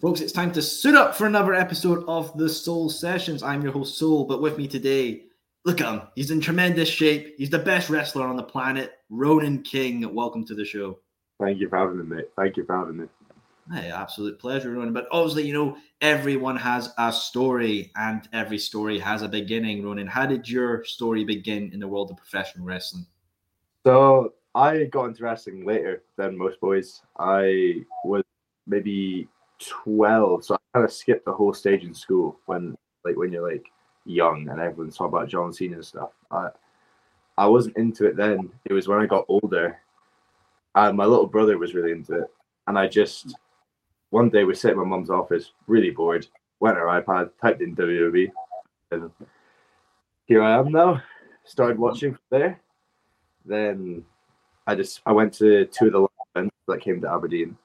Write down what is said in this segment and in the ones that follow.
Folks, it's time to suit up for another episode of the Soul Sessions. I'm your host, Soul, but with me today, look at him. He's in tremendous shape. He's the best wrestler on the planet, Ronan King. Welcome to the show. Thank you for having me, mate. Thank you for having me. Hey, absolute pleasure, Ronan. But obviously, you know, everyone has a story and every story has a beginning, Ronan. How did your story begin in the world of professional wrestling? So I got into wrestling later than most boys. I was maybe 12 so i kind of skipped the whole stage in school when like when you're like young and everyone's talking about john cena and stuff. I i wasn't into it then. It was when i got older. And my little brother was really into it. And i just one day we sat in my mum's office really bored went on our ipad typed in wwe and here i am now. Started watching there. Then i just i went to two of the events that came to aberdeen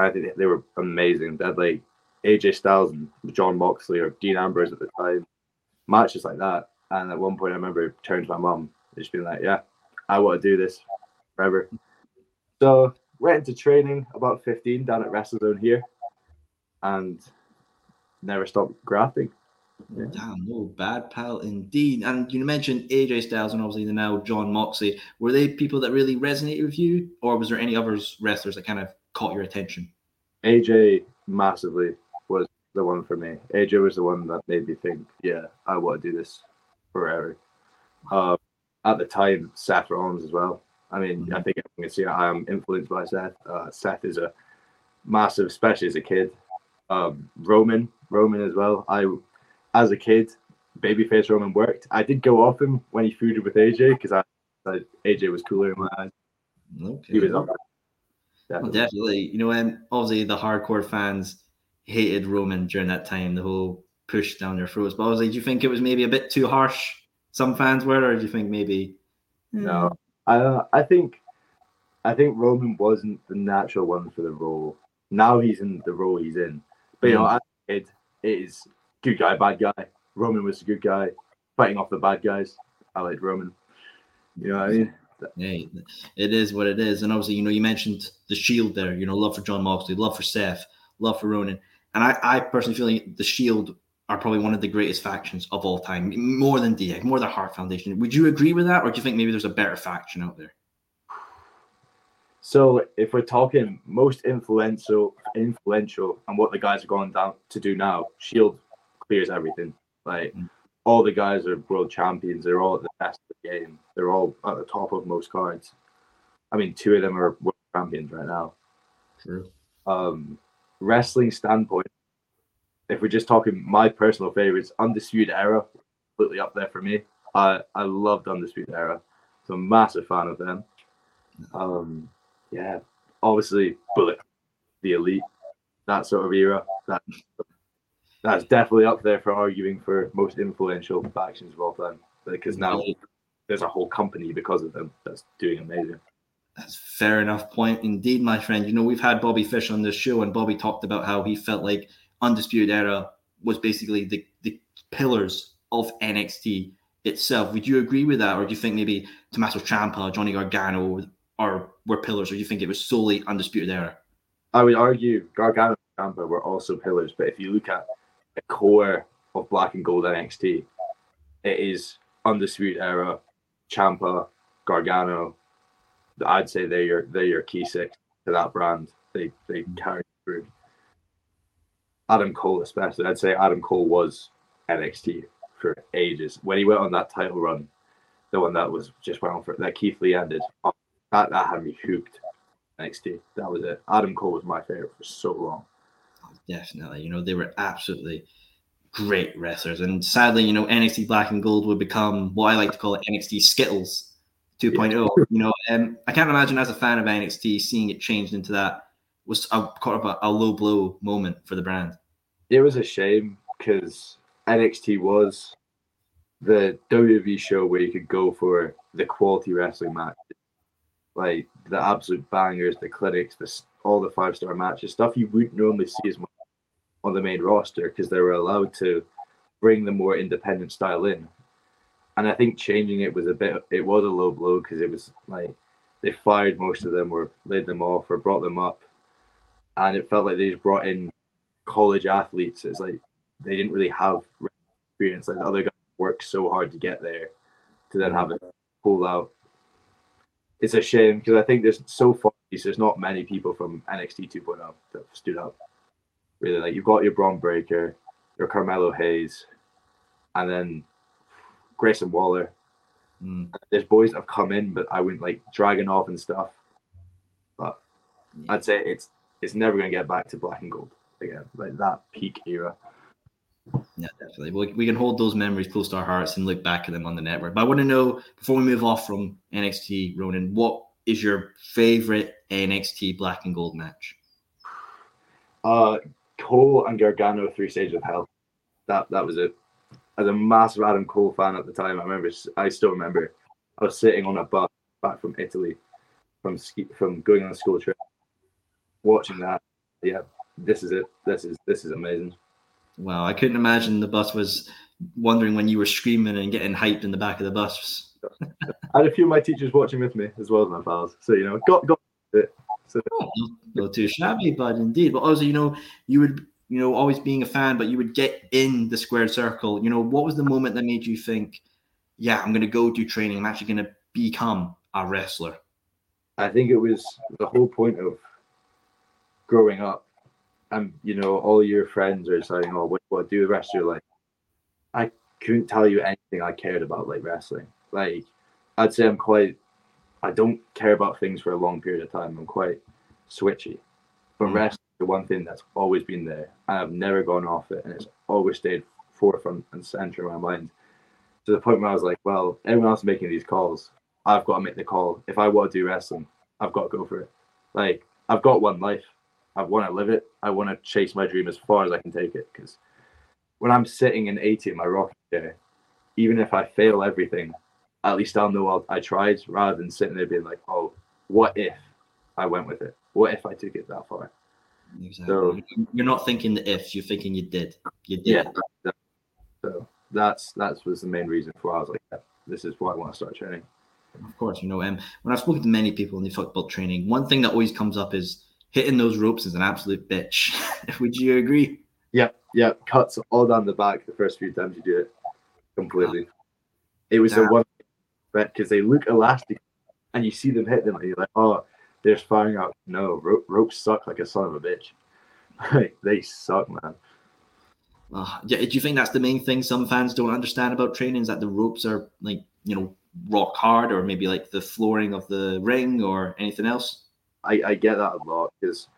I think they were amazing. They had like AJ Styles and Jon Moxley or Dean Ambrose at the time, matches like that. And at one point, I remember turning to my mum, just being like, "Yeah, I want to do this forever." So went into training about 15 down at WrestleZone here, and never stopped grafting. Yeah. Damn, no bad pal indeed. And you mentioned AJ Styles and obviously the now Jon Moxley. Were they people that really resonated with you, or was there any others wrestlers that kind of caught your attention? AJ massively was the one for me. AJ was the one that made me think, yeah, I want to do this forever. Uh, at the time, Seth Rollins as well. I mean, mm-hmm. I think everyone can see I am influenced by Seth. Uh, Seth is a massive, especially as a kid. Um, Roman, Roman as well. I, as a kid, babyface Roman worked. I did go off him when he feuded with AJ because I, I AJ was cooler in my eyes. Okay. He was up Definitely. Well, definitely. You know, and obviously the hardcore fans hated Roman during that time, the whole push down their throats. But obviously, do you think it was maybe a bit too harsh? Some fans were, or do you think maybe? No, I I think I think Roman wasn't the natural one for the role. Now he's in the role he's in. But you know, as a kid, it is good guy, bad guy. Roman was a good guy, fighting off the bad guys. I liked Roman. You know what I mean? Hey, it is what it is. And obviously, you know, you mentioned the Shield there. You know, love for Jon Moxley, love for Seth, love for Ronan. And I, I personally feel like the Shield are probably one of the greatest factions of all time, more than DX, more than Heart Foundation. Would you agree with that, or do you think maybe there's a better faction out there? So, if we're talking most influential, influential, and what the guys are going down to do now, Shield clears everything. Like. Mm-hmm all the guys are world champions. They're all at the best of the game. They're all at the top of most cards. I mean, two of them are world champions right now. True. Um, wrestling standpoint, if we're just talking my personal favorites, Undisputed Era, completely up there for me. I I loved Undisputed Era. So I'm a massive fan of them. Um, yeah, obviously Bullet, the Elite, that sort of era. That that's definitely up there for arguing for most influential factions of all time because now there's a whole company because of them that's doing amazing. That's fair enough point indeed, my friend. You know, we've had Bobby Fish on this show, and Bobby talked about how he felt like Undisputed Era was basically the, the pillars of NXT itself. Would you agree with that, or do you think maybe Tommaso Ciampa, Johnny Gargano are were pillars, or do you think it was solely Undisputed Era? I would argue Gargano and Ciampa were also pillars, but if you look at the core of Black and Gold NXT. It is Undisputed Era, Ciampa, Gargano. I'd say they're your they're your key six to that brand. They they mm. carry through. Adam Cole, especially, I'd say Adam Cole was NXT for ages. When he went on that title run, the one that was just went on for that Keith Lee ended, oh, that, that had me hooked. NXT. That was it. Adam Cole was my favorite for so long definitely. You know, they were absolutely great wrestlers. And sadly, you know, NXT Black and Gold would become what I like to call it NXT Skittles 2.0. Yeah. You know, um, I can't imagine as a fan of NXT seeing it changed into that was a kind of a, a low blow moment for the brand. It was a shame because NXT was the WWE show where you could go for the quality wrestling match, like the absolute bangers, the clinics, the all the five star matches, stuff you wouldn't normally see as much on the main roster because they were allowed to bring the more independent style in. And I think changing it was a bit, it was a low blow because it was like they fired most of them or laid them off or brought them up. And it felt like they just brought in college athletes. It's like they didn't really have experience. Like the other guys worked so hard to get there to then have it pulled out. It's a shame because I think there's so far there's not many people from NXT 2.0 that stood up. Really, like you've got your Bron Breakker, your Carmelo Hayes, and then Grayson Waller. Mm. There's boys that have come in, but I went like dragging off and stuff. But Yeah. I'd say it's it's never gonna get back to black and gold again, like that peak era. Yeah, definitely. We, we can hold those memories close to our hearts and look back at them on the network. But I want to know before we move off from NXT, Ronan, what is your favorite NXT Black and Gold match? Uh, Cole and Gargano three stages of hell. That that was it. As a massive Adam Cole fan at the time, I remember. I still remember. I was sitting on a bus back from Italy, from ski, from going on a school trip, watching that. Yeah, this is it. This is this is amazing. Wow, I couldn't imagine the bus was wondering when you were screaming and getting hyped in the back of the bus. I had a few of my teachers watching with me as well as my pals. So you know, got got it. So Oh, not too shabby, but indeed. But also, you know, you would, you know, always being a fan, but you would get in the squared circle. You know, what was the moment that made you think, yeah, I'm going to go do training. I'm actually going to become a wrestler. I think it was the whole point of growing up, and you know, all your friends are saying, "Oh, what, what do the rest of your life?" I couldn't tell you anything I cared about like wrestling. Like, I'd say I'm quite. I don't care about things for a long period of time. I'm quite switchy, but Mm. wrestling is the one thing that's always been there, and I've never gone off it, and it's always stayed forefront and center of my mind. To the point where I was like, "Well, everyone else is making these calls. I've got to make the call. If I want to do wrestling, I've got to go for it. Like I've got one life. I want to live it. I want to chase my dream as far as I can take it. Because when I'm sitting in 80 in my rocking chair, even if I fail everything, at least I'll know I'll, I tried rather than sitting there being like, oh, what if I went with it? What if I took it that far? Exactly. So- you're not thinking the ifs, you're thinking you did. You did. Yeah. So that's that was the main reason for why I was like, yeah, this is why I want to start training. Of course, you know, um, when I've spoken to many people and they talk about training, one thing that always comes up is hitting those ropes is an absolute bitch. Would you agree? Yeah, yeah, cuts all down the back the first few times you do it completely. It was the Damn. One because they look elastic and you see them hit them and you're like, oh, they're firing out. No, ro- ropes suck like a son of a bitch. Like, they suck, man. Uh, yeah, do you think that's the main thing some fans don't understand about training is that the ropes are like, you know, rock hard or maybe like the flooring of the ring or anything else? I, I get that a lot because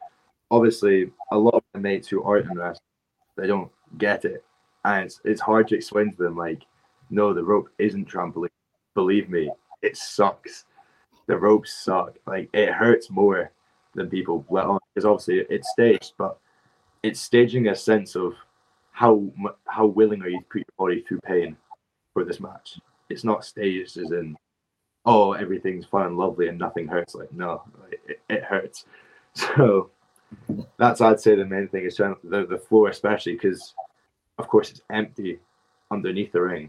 obviously a lot of my mates who aren't in wrestling, they don't get it. And it's, it's hard to explain to them, like, no, the rope isn't trampoline. Believe me, it sucks. The ropes suck. Like, it hurts more than people let on because obviously it's staged, but it's staging a sense of how how willing are you to put your body through pain for this match. It's not staged as in, oh, everything's fun and lovely and nothing hurts. Like, no, it, it hurts. So that's I'd say the main thing is trying the, the floor, especially because, of course, it's empty underneath the ring.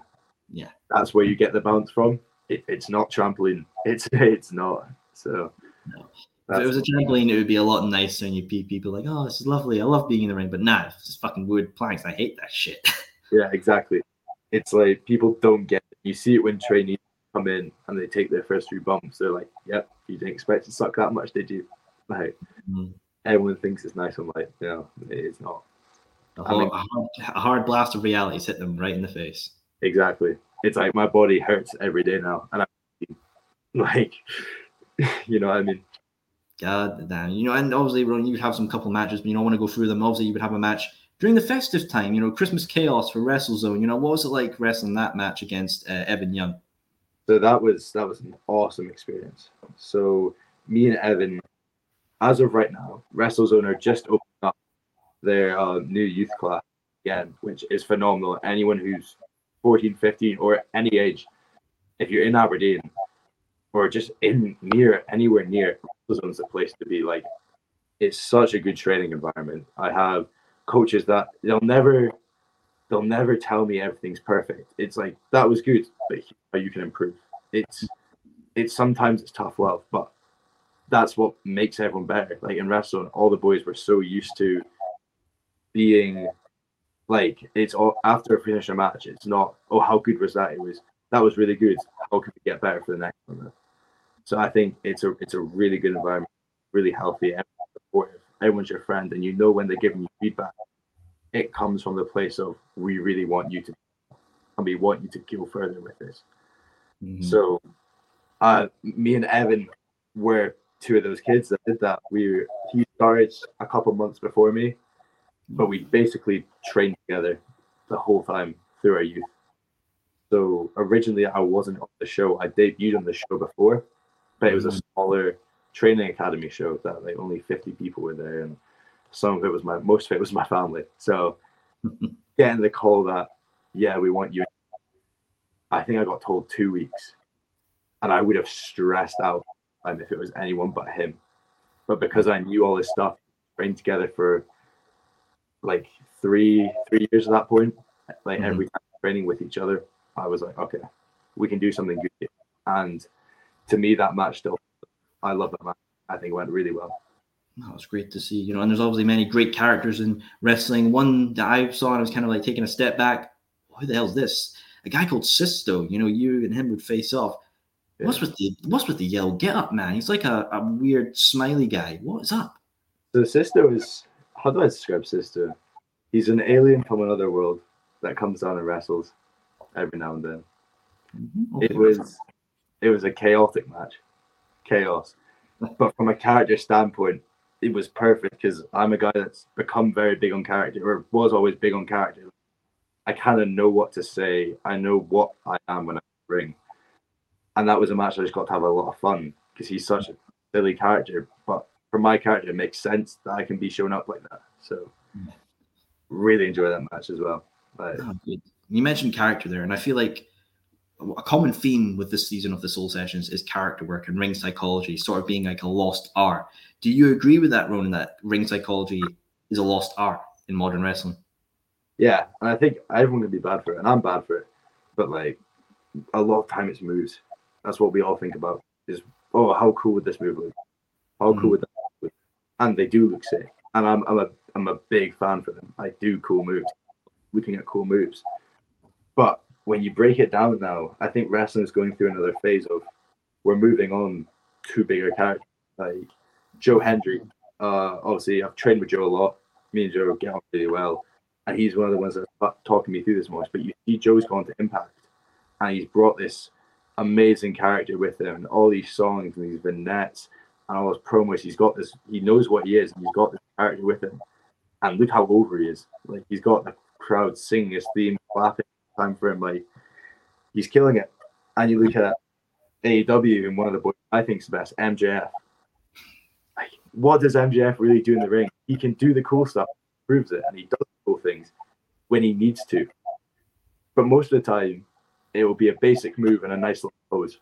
Yeah. that's where you get the bounce from. It, it's not trampoline. It's it's not. So No. If it was a trampoline, it would be a lot nicer, and you'd be people like, "Oh, this is lovely. I love being in the ring." But nah, it's just fucking wood planks. I hate that shit. Yeah, exactly. It's like people don't get it. You see it when trainees come in and they take their first few bumps. They're like, "Yep, you didn't expect to suck that much, did you?" Like Mm. everyone thinks it's nice. I'm like, no, it's not. A, I mean- a, hard, a hard blast of reality's hit them right in the face. Exactly. It's like my body hurts every day now, and I'm like, you know what I mean? God damn. You know, and obviously, Ron, you'd have some couple matches, but you don't want to go through them. Obviously, you would have a match during the festive time, you know, Christmas Chaos for WrestleZone. You know, what was it like wrestling that match against uh, Evan Young? So that was that was an awesome experience. So me and Evan, as of right now, WrestleZone are just opening up their uh, new youth class again, which is phenomenal. Anyone who's 14, 15, or any age, if you're in Aberdeen or just in near anywhere near, WrestleZone's the place to be. Like, it's such a good training environment. I have coaches that they'll never they'll never tell me everything's perfect. It's like that was good, but you can improve. It's it's sometimes it's tough love, but that's what makes everyone better. Like in wrestling, all the boys were so used to being like it's all after a finish a match. It's not oh how good was that? It was that was really good. How can we get better for the next one? So I think it's a it's a really good environment, really healthy, everyone's supportive, everyone's your friend, and you know when they're giving you feedback, it comes from the place of we really want you to, and we want you to go further with this. Mm-hmm. So, uh, me and Evan were two of those kids that did that. We he started a couple months before me, but we basically trained together the whole time through our youth. So originally I wasn't on the show. I debuted on the show before, but it was a mm-hmm. smaller training academy show that like only 50 people were there and some of it was my most of it was my family. So getting the call that, yeah, we want you. I think I got told two weeks. And I would have stressed out um, if it was anyone but him. But because I knew all this stuff, trained together for like three three years at that point, like mm-hmm. every time training with each other, I was like, okay, we can do something good. And to me, that match still, I love that match. I think it went really well. That was great to see, you know, and there's obviously many great characters in wrestling. One that I saw and I was kind of like taking a step back. Who the hell's this? A guy called Sisto. You know, you and him would face off. Yeah. What's with the what's with the yellow get up, man? He's like a, a weird smiley guy. What is up? So Sisto is how do I describe Sisto? He's an alien from another world that comes down and wrestles every now and then. Mm-hmm. Okay. It was it was a chaotic match. Chaos. But from a character standpoint, it was perfect because I'm a guy that's become very big on character, or was always big on character. I kind of know what to say. I know what I am when I ring, and that was a match I just got to have a lot of fun because he's such a silly character. But for my character, it makes sense that I can be shown up like that. So really enjoy that match as well. But, oh, you mentioned character there, and I feel like a common theme with this season of the Soul Sessions is character work and ring psychology, sort of being like a lost art. Do you agree with that, Ronan? That ring psychology is a lost art in modern wrestling? Yeah, and I think everyone can be bad for it, and I'm bad for it. But like a lot of time, it's moves. That's what we all think about. Is oh, how cool would this move look? How mm-hmm. cool would that? And they do look sick. And I'm I'm a I'm a big fan for them. I do cool moves. Looking at cool moves. But when you break it down now, I think wrestling is going through another phase of we're moving on to bigger characters. Like Joe Hendry, uh, obviously I've trained with Joe a lot. Me and Joe get on really well, and he's one of the ones that's talking me through this most. But you see, Joe's gone to Impact, and he's brought this amazing character with him, and all these songs and these vignettes and all his promos. He's got this. He knows what he is, and he's got this character with him. And look how over he is. Like he's got the crowd singing his theme, clapping time for him. Like he's killing it. And you look at AEW and one of the boys I think is the best, MJF. Like, what does MJF really do in the ring? He can do the cool stuff, proves it, and he does cool things when he needs to. But most of the time, it will be a basic move and a nice little pose.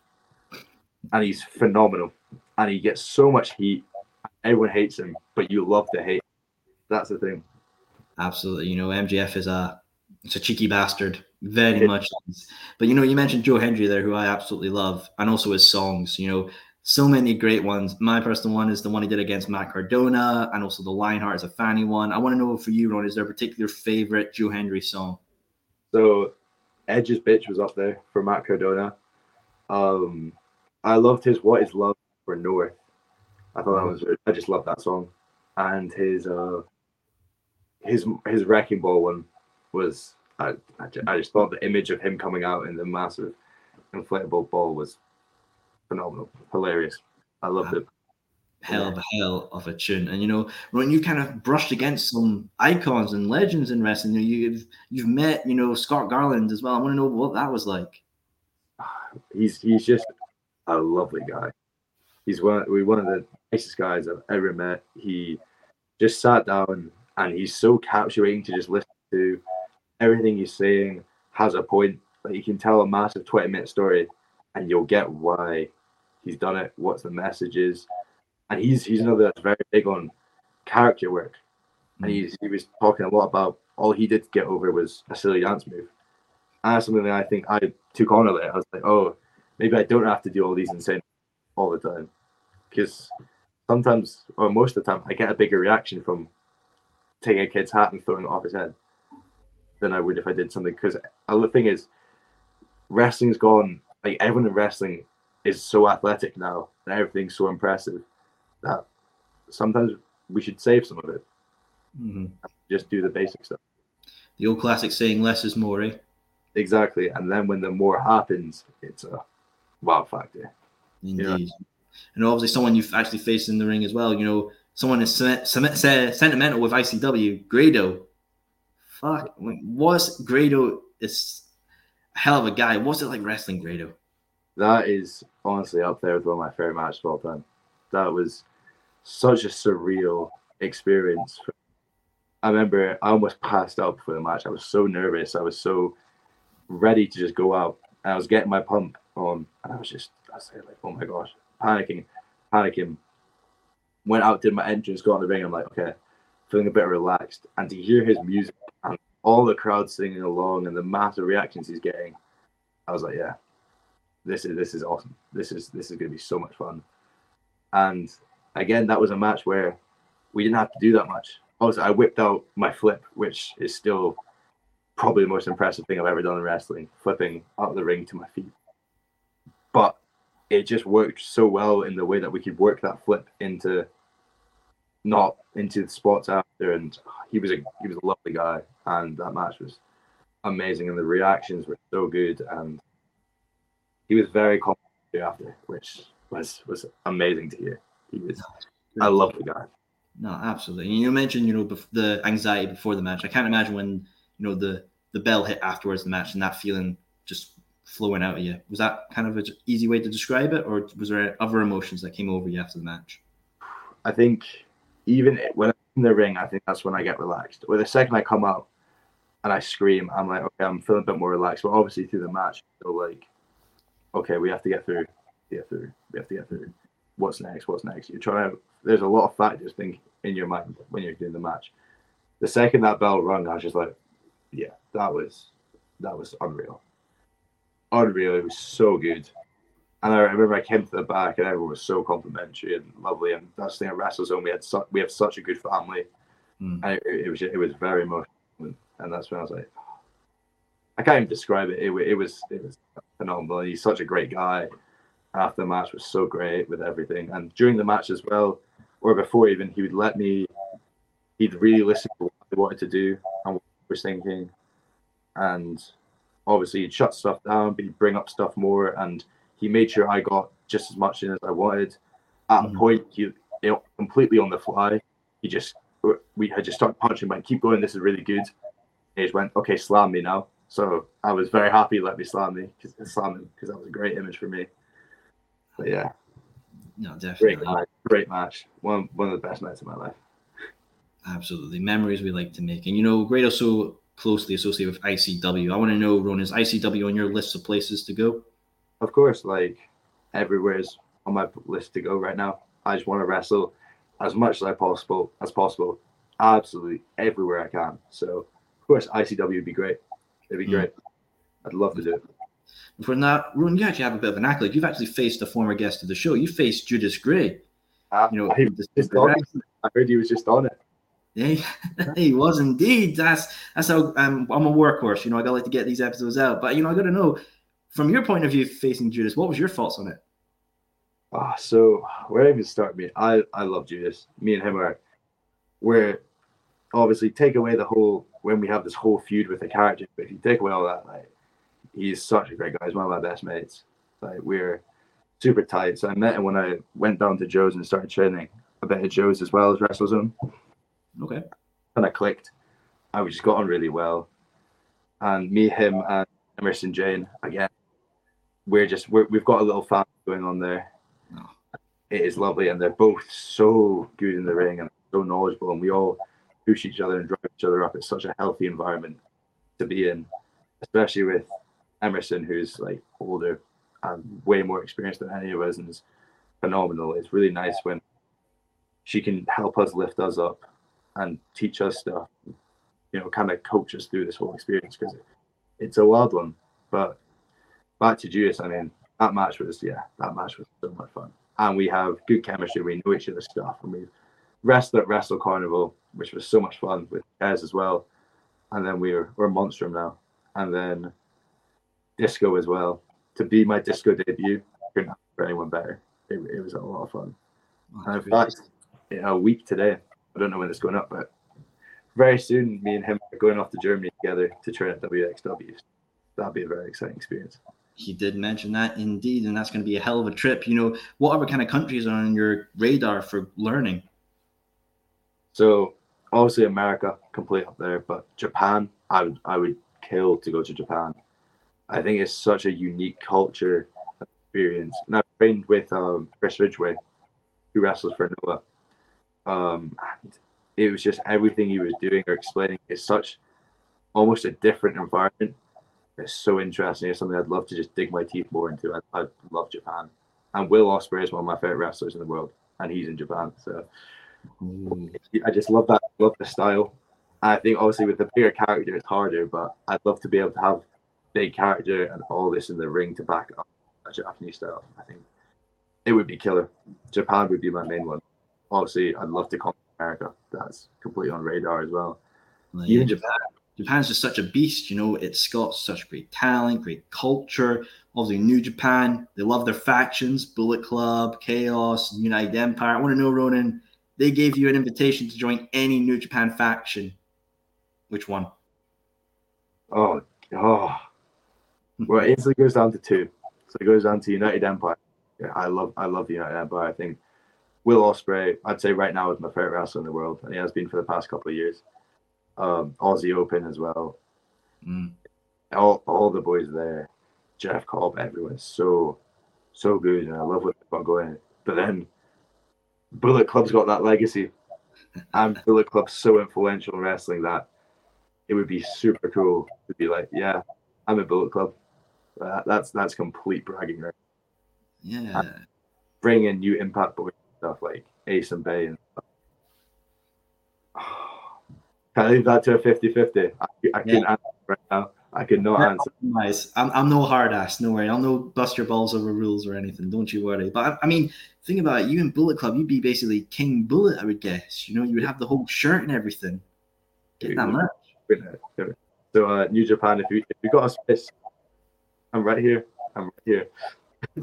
And he's phenomenal. And he gets so much heat. Everyone hates him, but you love to hate. That's the thing. Absolutely. You know, MJF is a it's a cheeky bastard very much. But you know, you mentioned Joe Hendry there, who I absolutely love, and also his songs. You know, so many great ones. My personal one is the one he did against Matt Cardona, and also the Lionheart is a fanny one. I want to know for you, Ron, is there a particular favorite Joe Hendry song? So, Edge's "Bitch" was up there for Matt Cardona. Um, I loved his "What Is Love" for North. I thought that was. I just love that song, and his uh, his his wrecking ball one was I, I, just thought the image of him coming out in the massive inflatable ball was phenomenal, hilarious. I loved it. Hell of a hell of a tune, and you know when you kind of brushed against some icons and legends in wrestling, you have you've met you know Scott Garland as well. I want to know what that was like. He's he's just a lovely guy. He's one we one of the nicest guys I've ever met. He just sat down and he's so captivating to just listen to everything he's saying has a point. Like you can tell a massive 20 minute story and you'll get why he's done it, what's the message is. And he's he's another that's very big on character work. And mm. he's he was talking a lot about all he did to get over was a silly dance move. And that's something that I think I took on a bit. I was like, oh, maybe I don't have to do all these insane all the time. Because sometimes or most of the time I get a bigger reaction from taking a kid's hat and throwing it off his head than I would if I did something. Because the thing is, wrestling's gone. Like everyone in wrestling is so athletic now, and everything's so impressive that sometimes we should save some of it. Mm-hmm. Just do the basic stuff. The old classic saying, "Less is more." Eh? Exactly, and then when the more happens, it's a wow factor. Indeed, and obviously someone you've actually faced in the ring as well. You know, someone is sentimental with ICW, Grado. Fuck, was Grado is a hell of a guy. What's it like wrestling Grado? That is honestly up there with one of my favorite matches of all time. That was such a surreal experience. I remember I almost passed out before the match. I was so nervous. I was so ready to just go out. And I was getting my pump on, and I was just, I was like, oh my gosh, panicking, panicking. Went out, did my entrance, got in the ring. I'm like, okay, feeling a bit relaxed. And to hear his music and all the crowd singing along and the massive reactions he's getting, I was like, yeah, this is this is awesome. This is this is gonna be so much fun. And again, that was a match where we didn't have to do that much. Also, I whipped out my flip, which is still probably the most impressive thing I've ever done in wrestling, flipping out of the ring to my feet. But it just worked so well in the way that we could work that flip into not into the spots after. And he was a he was a lovely guy and that match was amazing and the reactions were so good. And he was very complimentary after which was was amazing to hear. He was I love the guy. No absolutely. And you mentioned you know the anxiety before the match. I can't imagine when you know the the bell hit afterwards the match and that feeling just flowing out of you was that kind of an easy way to describe it or was there other emotions that came over you after the match I think even when I'm in the ring, I think that's when I get relaxed. Or the second I come out and I scream, I'm like, okay, I'm feeling a bit more relaxed. But obviously through the match, so like, okay, we have to get through, get through, we have to get through. What's next? What's next? You're trying to. There's a lot of factors think in your mind when you're doing the match. The second that bell rung, I was just like, yeah, that was that was unreal. Unreal. It was so good. And I remember I came to the back and everyone was so complimentary and lovely. And that's the thing at WrestleZone, we had su- we have such a good family. Mm. And it, it, was it was very emotional. And that's when I was like, I can't even describe it. It, it was it was phenomenal. He's such a great guy. After the match was so great with everything. And during the match as well, or before even, he would let me he'd really listen to what I wanted to do and what I was thinking. And obviously he'd shut stuff down, but he'd bring up stuff more and he made sure I got just as much in as I wanted. At mm-hmm. a point, he you know, completely on the fly. He just we had just started punching, went keep going. This is really good. He just went okay, slam me now. So I was very happy let me slam me because slam him because that was a great image for me. But yeah, no, definitely great match. Great match. One one of the best nights of my life. Absolutely, memories we like to make, and you know, great also closely associated with ICW. I want to know, Ron, is ICW on your list of places to go? of course, like everywhere is on my list to go right now. I just want to wrestle as much as I possible as possible, absolutely everywhere I can. So, of course, ICW would be great. It'd be mm. great. I'd love to do it. For that, Ruin, you actually have a bit of an accolade. You've actually faced a former guest of the show. You faced Judas Gray. Uh, you know, I, I heard he was just on it. Yeah, he was indeed. That's that's how um, I'm a workhorse. You know, I gotta like to get these episodes out. But you know, I gotta know from your point of view facing Judas, what was your thoughts on it? Ah, so where even start? Me, I I love Judas. Me and him are where obviously take away the whole when we have this whole feud with the character. But if you take away all that, like he's such a great guy. He's one of my best mates. Like we're super tight. So I met him when I went down to Joe's and started training a bit at Joe's as well as WrestleZone. Okay. And I clicked. And we just got on really well. And me, him, and Emerson Jane again we're just we have got a little fan going on there. Oh. It is lovely, and they're both so good in the ring and so knowledgeable, and we all push each other and drive each other up. It's such a healthy environment to be in, especially with Emerson, who's like older and way more experienced than any of us, and is phenomenal. It's really nice when she can help us lift us up and teach us stuff, you know, kind of coach us through this whole experience because it's a wild one, but back to Judas, I mean, that match was yeah, that match was so much fun. And we have good chemistry. We know each other's stuff, and we've wrestled at Wrestle Carnival which was so much fun with guys as well. And then we were we're Monstrum now, and then disco as well. To be my disco debut, couldn't ask for anyone better. It, it was a lot of fun. Oh, And in fact, a week today, I don't know when it's going up, but very soon, me and him are going off to Germany together to train at WXW. That'll be a very exciting experience. he did mention that indeed, and that's going to be a hell of a trip. You know, what other kind of countries are on your radar for learning? So obviously America, complete up there, but Japan, I would I would kill to go to Japan. I think it's such a unique culture experience. And I've trained with um, Chris Ridgeway, who wrestles for Noah. Um, it was just everything he was doing or explaining is such almost a different environment. It's so interesting. It's something I'd love to just dig my teeth more into. I, I love Japan. And Will Ospreay is one of my favorite wrestlers in the world, and he's in Japan. So I just love that. Love the style. I think obviously with the bigger character it's harder, but I'd love to be able to have big character and all this in the ring to back up a Japanese style. I think it would be killer. Japan would be my main one. Obviously, I'd love to come to America. That's completely on radar as well. Like, Even Japan. Japan's just such a beast, you know. It's got such great talent, great culture. Obviously, New Japan, they love their factions Bullet Club, Chaos, United Empire. I want to know, Ronan, they gave you an invitation to join any New Japan faction. Which one? Oh, oh. Well, it instantly goes down to two. So it goes down to United Empire. Yeah, I love, I love United Empire. I think Will Ospreay, I'd say right now is my favorite wrestler in the world, and he has been for the past couple of years. Um, Aussie Open as well. Mm. All, all the boys there, Jeff Cobb, everyone's so, so good, and I love what they've got going. But then, Bullet Club's got that legacy, and Bullet Club's so influential in wrestling that it would be super cool to be like, yeah, I'm a Bullet Club. Uh, that's that's complete bragging right. Yeah. Bring in new Impact Boys stuff like Ace and Bey and stuff. Can I leave that to a 50-50? I, I can Yeah. answer right now. I could not answer. Nice. I'm, I'm no hard ass. No worry. I'll no bust your balls over rules or anything. Don't you worry. But I, I mean, think about it. You and Bullet Club, you'd be basically King Bullet, I would guess. You know, you would have the whole shirt and everything. Get that much. So uh, New Japan, if you if you got a space, I'm right here. I'm right here.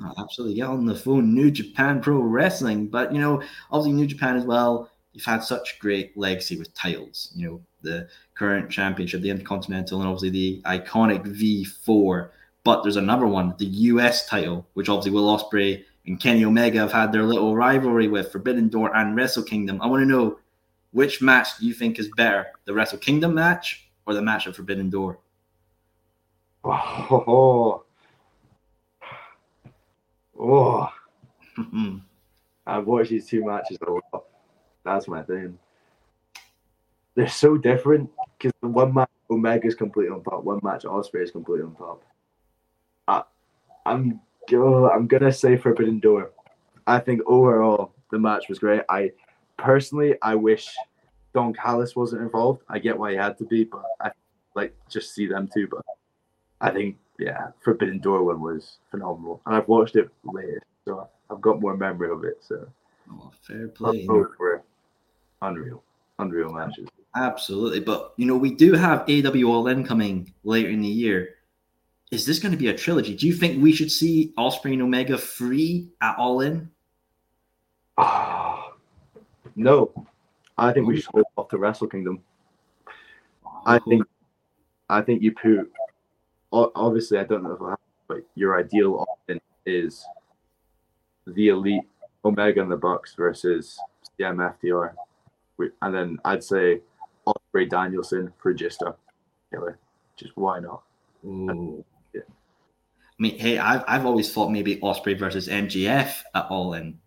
Oh, absolutely. Get on the phone. New Japan Pro Wrestling. But, you know, obviously, New Japan as well, you've had such great legacy with titles. You know, the current championship, the Intercontinental, and obviously the iconic V4. But there's another one, the US title, which obviously Will Ospreay and Kenny Omega have had their little rivalry with Forbidden Door and Wrestle Kingdom. I want to know which match do you think is better, the Wrestle Kingdom match or the match at Forbidden Door? Oh, oh. Hmm. I've watched these two matches a lot. That's my thing. They're so different because one match Omega's completely on top, one match Ospreay is completely on top. I, I'm go- I'm gonna say Forbidden Door. I think overall the match was great. I personally I wish Don Callis wasn't involved. I get why he had to be, but I like just see them too. But I think yeah, Forbidden Door one was phenomenal, and I've watched it later, so I've got more memory of it. So Oh, fair play. unreal, unreal matches. Absolutely. But, you know, we do have AEW All In coming later in the year. Is this going to be a trilogy? Do you think we should see Ospreay and Omega free at All In? Ah, no, I think we should go off to Wrestle Kingdom. I think, I think you put. Obviously, I don't know if I have, but your ideal option is the elite Omega and the Bucks versus CMFDR, and then I'd say Ospreay Danielson for Gista. Killer, just why not? Ooh. Yeah. I mean, hey, I've, I've always thought maybe Ospreay versus MJF at All In.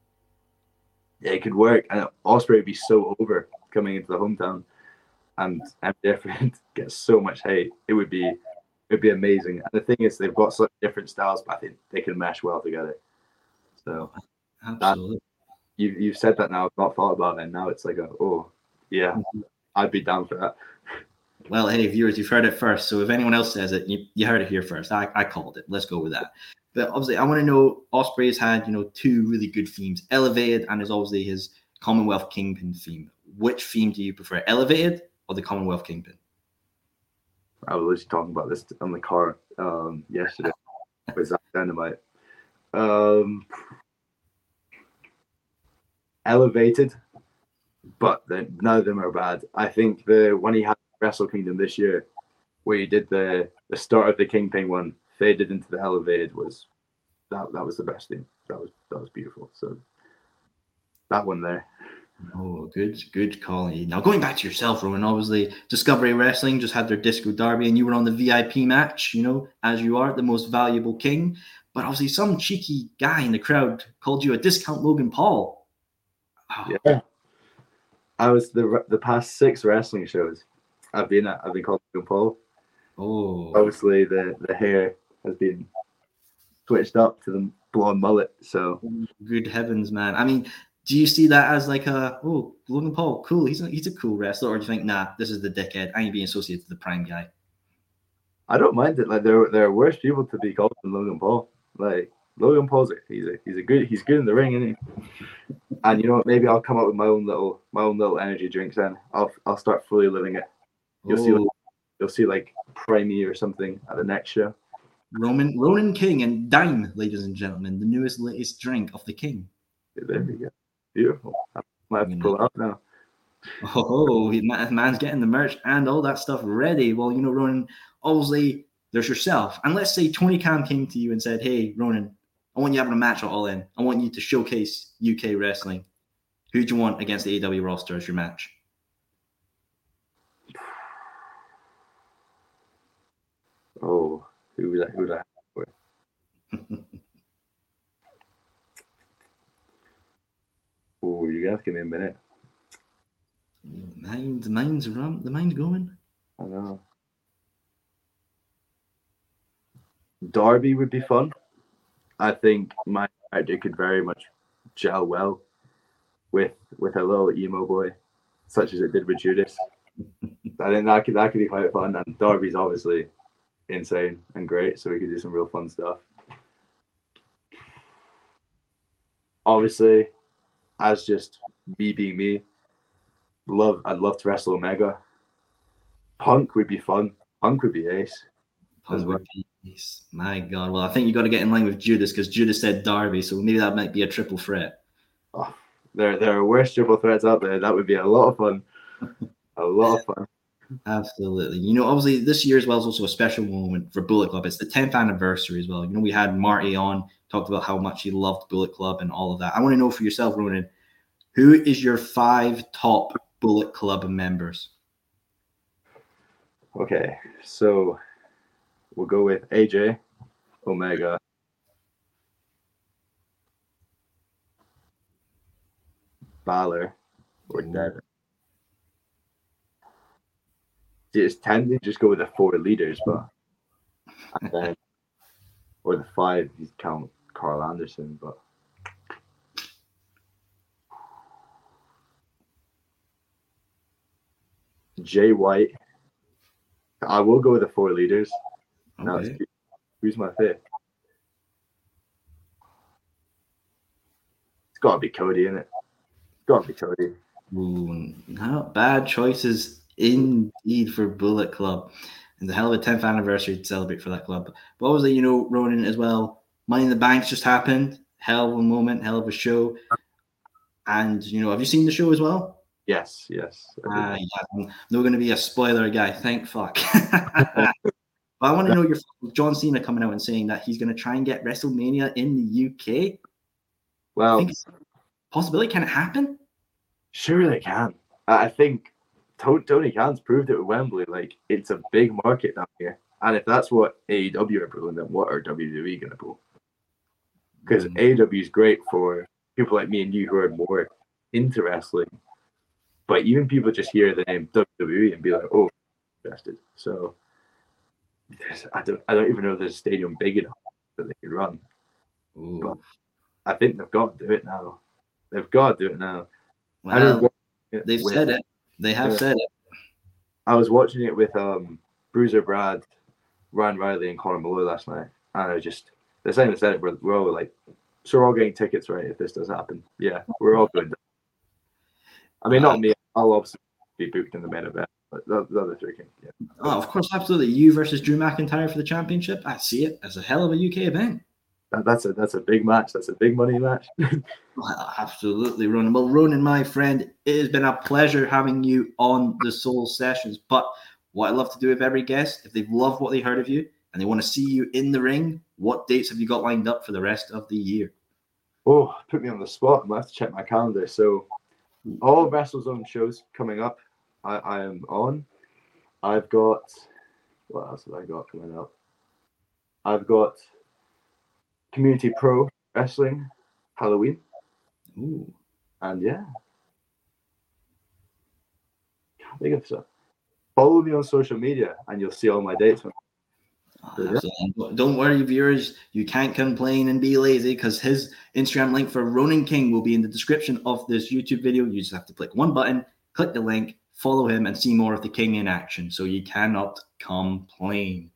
Yeah, it could work, and Ospreay would be so over coming into the hometown, and MJF gets so much hate. It would be, it would be amazing. And the thing is, they've got such different styles, but I think they can mesh well together. So Absolutely. you you've said that now. I've not thought about it. And now it's like, a, oh, yeah, mm-hmm. I'd be down for that. Well, hey, viewers, you've heard it first. So if anyone else says it, you, you heard it here first. I, I called it. Let's go with that. But obviously, I want to know Ospreay's had, you know, two really good themes, Elevated, and there's obviously his Commonwealth Kingpin theme. which theme do you prefer, Elevated or the Commonwealth Kingpin? I was literally talking about this on the car um, yesterday with Zach Dynamite. Um, elevated, but none of them are bad. I think the one he had Wrestle Kingdom this year, where he did the the start of the Kingpin one, faded into the elevated was that that was the best thing. That was that was beautiful. So that one there. Oh, good, good call. Now going back to yourself, Roman. Obviously, Discovery Wrestling just had their Disco Derby, and you were on the VIP match. You know, as you are the most valuable king. But obviously, some cheeky guy in the crowd called you a discount Logan Paul. Oh. Yeah, I was the the past six wrestling shows I've been at. I've been called Logan Paul. Oh, obviously the the hair has been switched up to the blonde mullet. So good heavens, man! I mean, do you see that as like a oh Logan Paul, cool? He's a, he's a cool wrestler, or do you think nah, this is the dickhead? I ain't being associated with the prime guy. I don't mind it. Like there, there are worse people to be called than Logan Paul. Like Logan Paul's a, he's a he's a good he's good in the ring, isn't he? And you know what? Maybe I'll come up with my own little my own little energy drinks. Then I'll I'll start fully living it. You'll see like, you'll see like Primey or something at the next show. Roman Ronan King and Dime, ladies and gentlemen, the newest latest drink of the King. There we go. Beautiful. I might have to pull up now. Oh, man's getting the merch and all that stuff ready. Well, you know, Ronan, obviously there's yourself. And let's say Tony Khan came to you and said, Hey, Ronan, I want you having a match at All In. I want you to showcase UK wrestling. Who do you want against the AEW roster as your match? Oh, who would I, who would I have with? Oh, you guys give me a minute. Mind, mind's run, the mind's going. I know. Darby would be fun. I think my idea could very much gel well with with a little emo boy, such as it did with Judas. I think that could that could be quite fun. And Darby's obviously insane and great, so we could do some real fun stuff. Obviously, as just me being me, love I'd love to wrestle Omega. Punk would be fun. Punk would be ace. Punk would be my God. Well, I think you got to get in line with Judas because Judas said Darby, so maybe that might be a triple threat. Oh, there, there are worse triple threats out there. That would be a lot of fun. a lot of fun. Absolutely. You know, obviously this year as well is also a special moment for Bullet Club. It's the 10th anniversary as well. You know, we had Marty on, talked about how much he loved Bullet Club and all of that. I want to know for yourself, Ronan, who is your five top Bullet Club members? Okay, so We'll go with AJ, Omega, Balor, or Devitt. It's tend to just go with the four leaders, but and then or the five you count Karl Anderson, but Jay White. I will go with the four leaders. No, okay. who's my fifth? It's got to be Cody, isn't it? It's got to be Cody. Ooh, not bad choices indeed for Bullet Club. And the hell of a 10th anniversary to celebrate for that club. But obviously, you know, Ronan as well. Money in the Banks just happened. Hell of a moment, hell of a show. And, you know, have you seen the show as well? Yes, yes. Ah, yeah. I'm not going to be a spoiler guy. Thank fuck. But I want to know your John Cena coming out and saying that he's going to try and get WrestleMania in the UK. Well, possibility can it happen? Sure, they can. I think Tony Khan's proved it with Wembley. Like it's a big market down here, and if that's what AEW are pulling, then what are WWE going to pull? Because mm. AEW is great for people like me and you who are more into wrestling, but even people just hear the name WWE and be like, "Oh, interested." So I don't I don't even know if there's a stadium big enough that they could run. Ooh. But I think they've got to do it now. They've got to do it now. Well, they've with, said it. They have said it. I was watching it with um, Bruiser Brad, Ryan Riley, and Conor Malloy last night, and I just the same as said it. We're, we're all like, so we're all getting tickets, right? If this does happen, yeah, we're all good. I mean, not me. I'll obviously be booked in the main event. But the, the other three can, yeah. Oh, of course, absolutely. You versus Drew McIntyre for the championship. I see it as a hell of a UK event. That, that's a that's a big match. That's a big money match. Well, absolutely, Ronan. Well, Ronan, my friend, it has been a pleasure having you on the Soul Sessions. But what I love to do with every guest, if they've loved what they heard of you and they want to see you in the ring, what dates have you got lined up for the rest of the year? oh, put me on the spot. I have to check my calendar. So, all WrestleZone shows coming up. I, I am on. I've got what else have I got coming up? I've got Community Pro Wrestling Halloween. Ooh. And yeah. Can't think of stuff. Follow me on social media and you'll see all my dates. Oh, Don't worry, viewers. You can't complain and be lazy because his Instagram link for Ronan King will be in the description of this YouTube video. You just have to click one button, click the link, follow him, and see more of the King in action. So you cannot complain.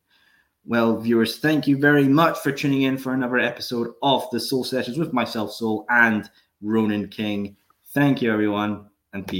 Well, viewers, thank you very much for tuning in for another episode of the Soul Sessions with myself, Soul, and Ronan King. Thank you, everyone, and peace.